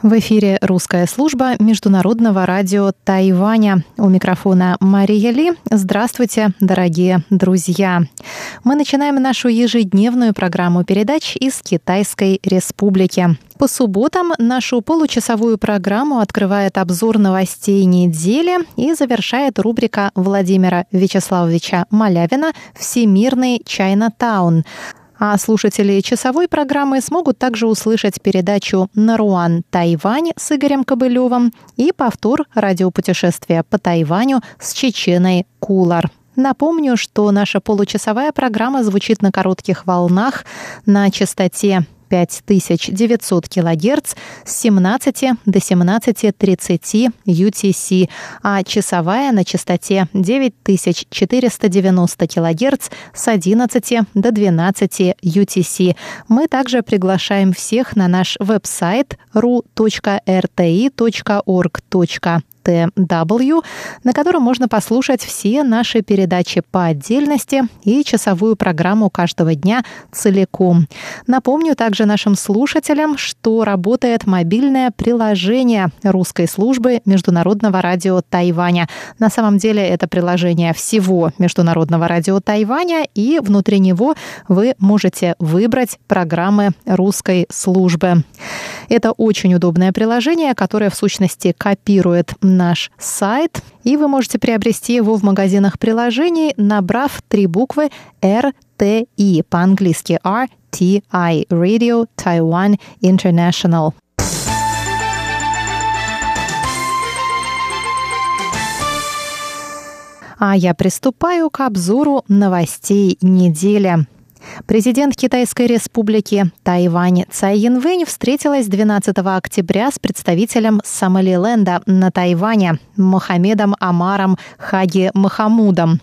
В эфире русская служба Международного радио Тайваня. У микрофона Мария Ли. Здравствуйте, дорогие друзья. Мы начинаем нашу ежедневную программу передач из Китайской Республики. По субботам нашу получасовую программу открывает обзор новостей недели и завершает рубрика Владимира Вячеславовича Малявина «Всемирный Чайна-таун». А слушатели часовой программы смогут также услышать передачу «Наруан Тайвань» с Игорем Кобылевым и повтор радиопутешествия по Тайваню с Чеченой Кулар. Напомню, что наша получасовая программа звучит на коротких волнах на частоте 5900 кГц с 17 до 17.30 UTC, а часовая на частоте 9490 кГц с 11 до 12 UTC. Мы также приглашаем всех на наш веб-сайт ru.rti.org. TW, на котором можно послушать все наши передачи по отдельности и часовую программу каждого дня целиком. Напомню также нашим слушателям, что работает мобильное приложение русской службы Международного радио Тайваня. На самом деле это приложение всего Международного радио Тайваня, и внутри него вы можете выбрать программы русской службы. Это очень удобное приложение, которое в сущности копирует наш сайт, и вы можете приобрести его в магазинах приложений, набрав три буквы RTI по-английски RTI Radio Taiwan International. А я приступаю к обзору новостей недели. Президент Китайской республики Тайвань Цай Янвэнь встретилась 12 октября с представителем Сомалиленда на Тайване Мохамедом Амаром Хаги Махамудом.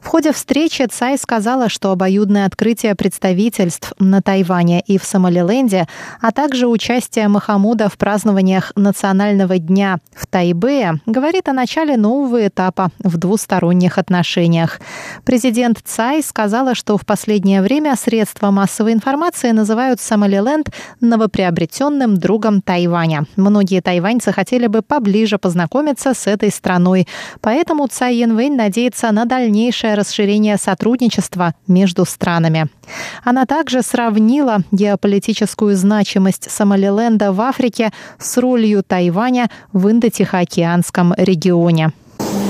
В ходе встречи Цай сказала, что обоюдное открытие представительств на Тайване и в Сомалиленде, а также участие Махамуда в празднованиях Национального дня в Тайбэе говорит о начале нового этапа в двусторонних отношениях. Президент Цай сказала, что в последнее время время средства массовой информации называют Сомалиленд новоприобретенным другом Тайваня. Многие тайваньцы хотели бы поближе познакомиться с этой страной. Поэтому Цай Янвэнь надеется на дальнейшее расширение сотрудничества между странами. Она также сравнила геополитическую значимость Сомалиленда в Африке с ролью Тайваня в Индо-Тихоокеанском регионе.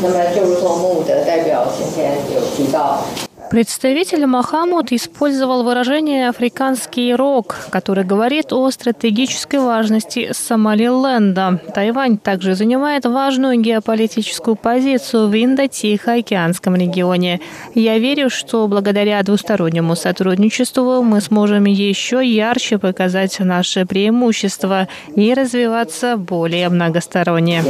那么，就如同穆德代表先前有提到 ，Представитель Махамуд использовал выражение «африканский рок», который говорит о стратегической важности Сомалиленда. Тайвань также занимает важную геополитическую позицию в Индо-Тихоокеанском регионе. Я верю, что благодаря двустороннему сотрудничеству мы сможем еще ярче показать наши преимущества и развиваться более многосторонне.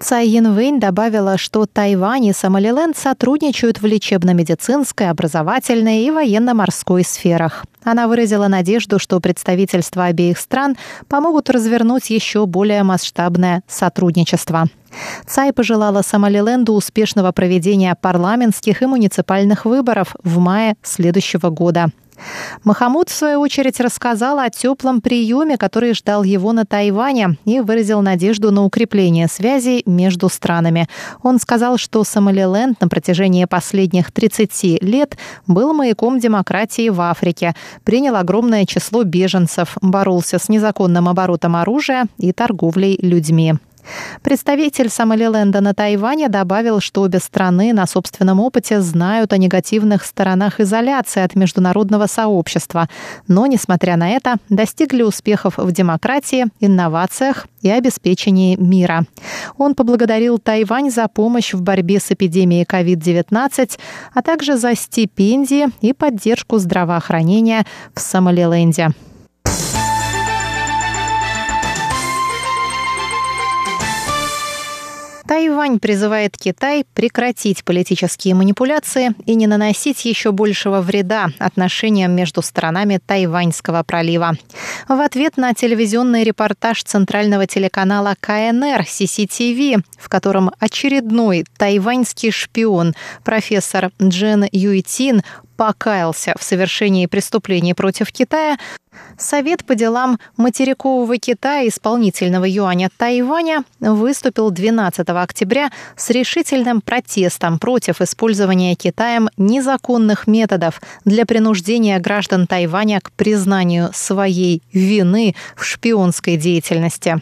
Цай Янвэнь добавила, что Тайвань и Сомалиленд сотрудничают в лечебно-медицинской, образовательной и военно-морской сферах. Она выразила надежду, что представительства обеих стран помогут развернуть еще более масштабное сотрудничество. Цай пожелала Сомалиленду успешного проведения парламентских и муниципальных выборов в мае следующего года. Махамуд, в свою очередь, рассказал о теплом приеме, который ждал его на Тайване и выразил надежду на укрепление связей между странами. Он сказал, что Сомалиленд на протяжении последних 30 лет был маяком демократии в Африке, принял огромное число беженцев, боролся с незаконным оборотом оружия и торговлей людьми. Представитель Сомалиленда на Тайване добавил, что обе страны на собственном опыте знают о негативных сторонах изоляции от международного сообщества, но, несмотря на это, достигли успехов в демократии, инновациях и обеспечении мира. Он поблагодарил Тайвань за помощь в борьбе с эпидемией COVID-19, а также за стипендии и поддержку здравоохранения в Сомалиленде. Тайвань призывает Китай прекратить политические манипуляции и не наносить еще большего вреда отношениям между сторонами Тайваньского пролива. В ответ на телевизионный репортаж центрального телеканала КНР CCTV, в котором очередной тайваньский шпион, профессор Джен Юйтин, покаялся в совершении преступлений против Китая, Совет по делам материкового Китая исполнительного юаня Тайваня выступил 12 октября с решительным протестом против использования Китаем незаконных методов для принуждения граждан Тайваня к признанию своей вины в шпионской деятельности.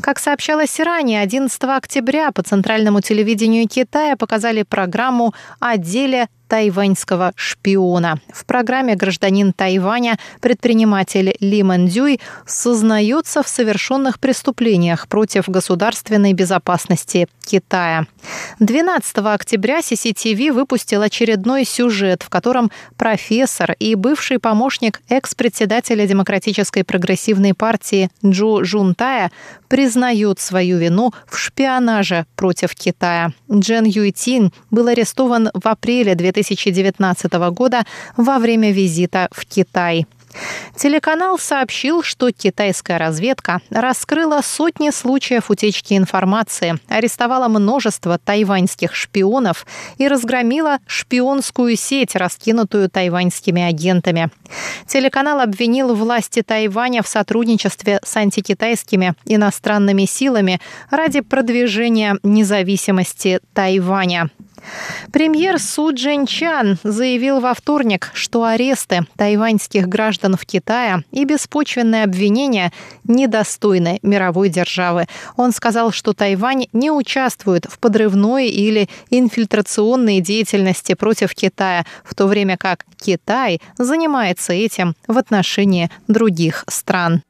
Как сообщалось ранее, 11 октября по центральному телевидению Китая показали программу о деле тайваньского шпиона. В программе гражданин Тайваня, предприниматель Ли Мандюй, сознается в совершенных преступлениях против государственной безопасности Китая. 12 октября CCTV выпустил очередной сюжет, в котором профессор и бывший помощник экс-председателя Демократической прогрессивной партии Джу Жунтая признают свою вину в шпионаже против Китая. Джен Юйтин был арестован в апреле 2019 года во время визита в Китай. Телеканал сообщил, что китайская разведка раскрыла сотни случаев утечки информации, арестовала множество тайваньских шпионов и разгромила шпионскую сеть, раскинутую тайваньскими агентами. Телеканал обвинил власти Тайваня в сотрудничестве с антикитайскими иностранными силами ради продвижения независимости Тайваня. Премьер Су Чан заявил во вторник, что аресты тайваньских граждан в Китае и беспочвенные обвинения недостойны мировой державы. Он сказал, что Тайвань не участвует в подрывной или инфильтрационной деятельности против Китая, в то время как Китай занимается этим в отношении других стран.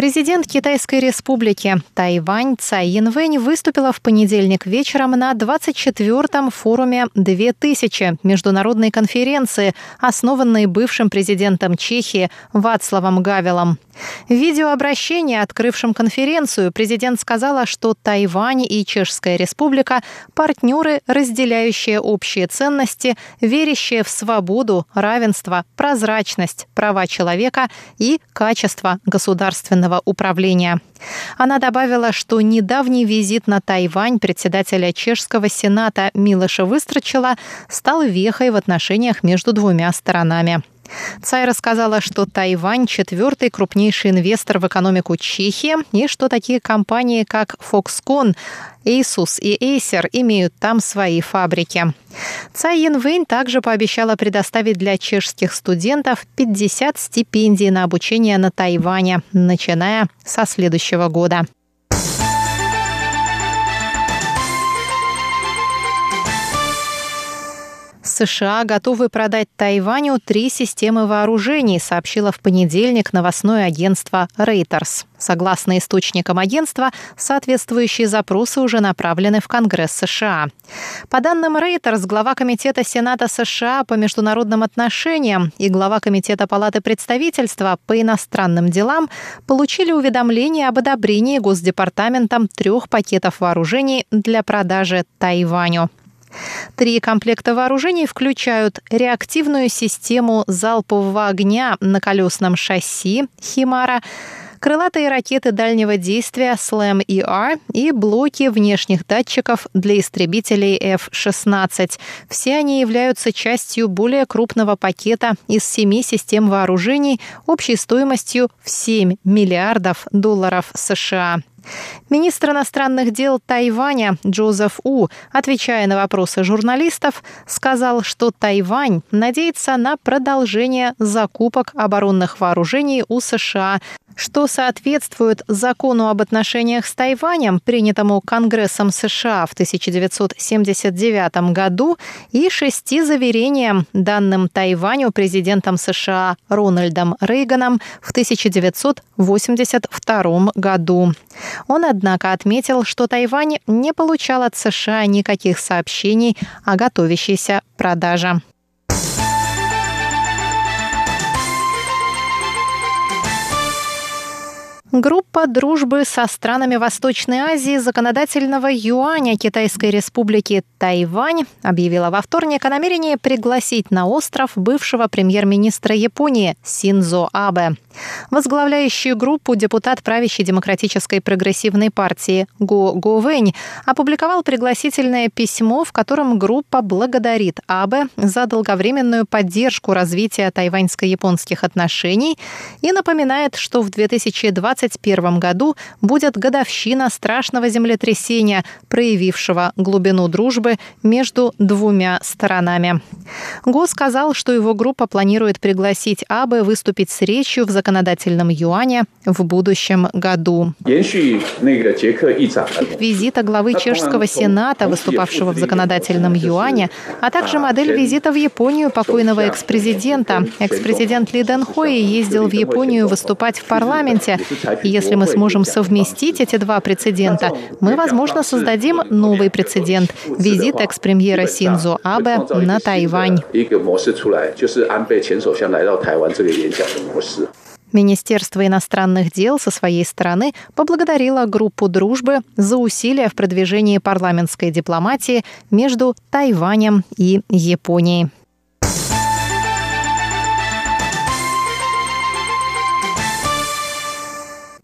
Президент Китайской республики Тайвань Цай Янвэнь выступила в понедельник вечером на 24-м форуме 2000 международной конференции, основанной бывшим президентом Чехии Вацлавом Гавелом. В видеообращении, открывшем конференцию, президент сказала, что Тайвань и Чешская республика – партнеры, разделяющие общие ценности, верящие в свободу, равенство, прозрачность, права человека и качество государственного управления. Она добавила, что недавний визит на Тайвань председателя Чешского сената Милоша Выстрочила стал вехой в отношениях между двумя сторонами. Цай рассказала, что Тайвань – четвертый крупнейший инвестор в экономику Чехии и что такие компании, как Foxconn, Asus и Acer имеют там свои фабрики. Цай Янвэнь также пообещала предоставить для чешских студентов 50 стипендий на обучение на Тайване, начиная со следующего года. США готовы продать Тайваню три системы вооружений, сообщило в понедельник новостное агентство Reuters. Согласно источникам агентства, соответствующие запросы уже направлены в Конгресс США. По данным Reuters, глава Комитета Сената США по международным отношениям и глава Комитета Палаты представительства по иностранным делам получили уведомление об одобрении Госдепартаментом трех пакетов вооружений для продажи Тайваню. Три комплекта вооружений включают реактивную систему залпового огня на колесном шасси «Химара», крылатые ракеты дальнего действия SLAM-ER и блоки внешних датчиков для истребителей F-16. Все они являются частью более крупного пакета из семи систем вооружений общей стоимостью в 7 миллиардов долларов США. Министр иностранных дел Тайваня Джозеф У, отвечая на вопросы журналистов, сказал, что Тайвань надеется на продолжение закупок оборонных вооружений у США, что соответствует закону об отношениях с Тайванем, принятому Конгрессом США в 1979 году, и шести заверениям, данным Тайваню президентом США Рональдом Рейганом в 1982 году. Он, однако, отметил, что Тайвань не получал от США никаких сообщений о готовящейся продаже. Группа дружбы со странами Восточной Азии законодательного юаня Китайской республики Тайвань объявила во вторник о намерении пригласить на остров бывшего премьер-министра Японии Синзо Абе. Возглавляющий группу депутат правящей демократической прогрессивной партии Го Го Вэнь опубликовал пригласительное письмо, в котором группа благодарит Абе за долговременную поддержку развития тайваньско-японских отношений и напоминает, что в 2021 году будет годовщина страшного землетрясения, проявившего глубину дружбы между двумя сторонами. Го сказал, что его группа планирует пригласить Абе выступить с речью в законодательном юане в будущем году. Визита главы чешского сената, выступавшего в законодательном юане, а также модель визита в Японию покойного экс-президента. Экс-президент Ли Дэн Хои ездил в Японию выступать в парламенте. И если мы сможем совместить эти два прецедента, мы, возможно, создадим новый прецедент – визит экс-премьера Синзо Абе на Тайвань. Министерство иностранных дел со своей стороны поблагодарило группу дружбы за усилия в продвижении парламентской дипломатии между Тайванем и Японией.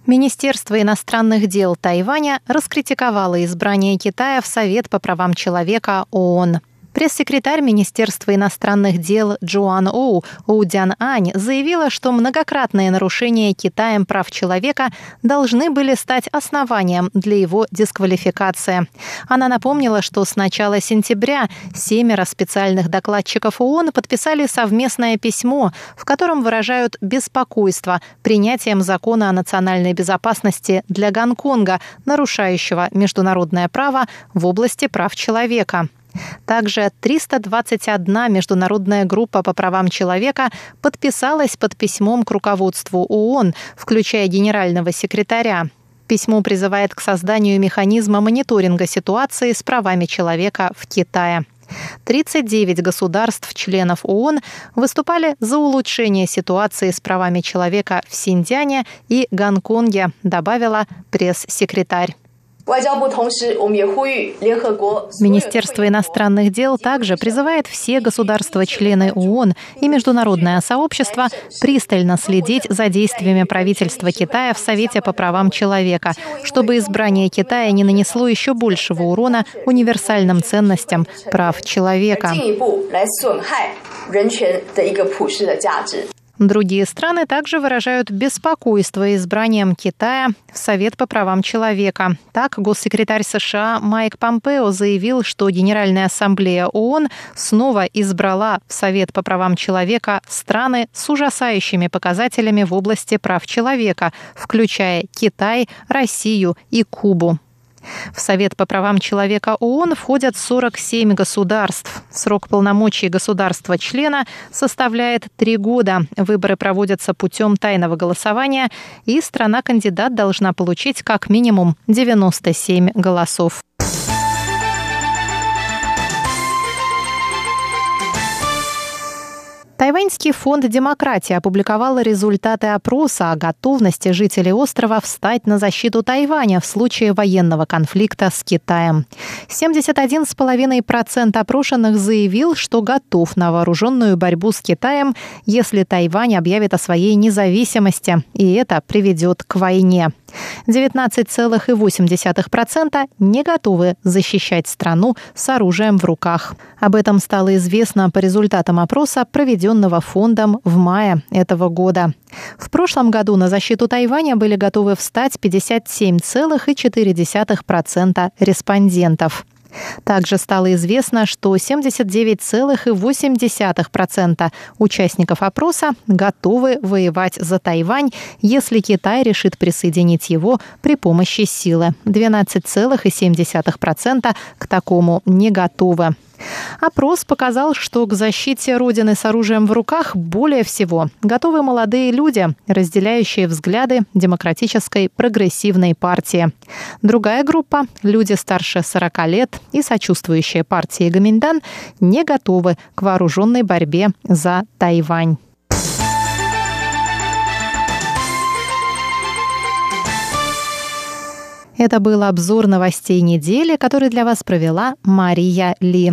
Министерство иностранных дел Тайваня раскритиковало избрание Китая в Совет по правам человека ООН. Пресс-секретарь Министерства иностранных дел Джоан Оу Оудян Ань заявила, что многократные нарушения Китаем прав человека должны были стать основанием для его дисквалификации. Она напомнила, что с начала сентября семеро специальных докладчиков ООН подписали совместное письмо, в котором выражают беспокойство принятием закона о национальной безопасности для Гонконга, нарушающего международное право в области прав человека. Также 321 международная группа по правам человека подписалась под письмом к руководству ООН, включая генерального секретаря. Письмо призывает к созданию механизма мониторинга ситуации с правами человека в Китае. 39 государств-членов ООН выступали за улучшение ситуации с правами человека в Синьцзяне и Гонконге, добавила пресс-секретарь. Министерство иностранных дел также призывает все государства-члены ООН и международное сообщество пристально следить за действиями правительства Китая в Совете по правам человека, чтобы избрание Китая не нанесло еще большего урона универсальным ценностям прав человека. Другие страны также выражают беспокойство избранием Китая в Совет по правам человека. Так, госсекретарь США Майк Помпео заявил, что Генеральная ассамблея ООН снова избрала в Совет по правам человека страны с ужасающими показателями в области прав человека, включая Китай, Россию и Кубу. В Совет по правам человека ООН входят 47 государств. Срок полномочий государства-члена составляет три года. Выборы проводятся путем тайного голосования, и страна-кандидат должна получить как минимум 97 голосов. Тайваньский фонд демократии опубликовал результаты опроса о готовности жителей острова встать на защиту Тайваня в случае военного конфликта с Китаем. 71,5% опрошенных заявил, что готов на вооруженную борьбу с Китаем, если Тайвань объявит о своей независимости, и это приведет к войне. 19,8% не готовы защищать страну с оружием в руках. Об этом стало известно по результатам опроса, проведенного фондом в мае этого года. В прошлом году на защиту Тайваня были готовы встать 57,4% респондентов. Также стало известно, что 79,8% участников опроса готовы воевать за Тайвань, если Китай решит присоединить его при помощи силы. 12,7% к такому не готовы. Опрос показал, что к защите Родины с оружием в руках более всего готовы молодые люди, разделяющие взгляды демократической прогрессивной партии. Другая группа – люди старше 40 лет и сочувствующие партии Гаминдан не готовы к вооруженной борьбе за Тайвань. Это был обзор новостей недели, который для вас провела Мария Ли.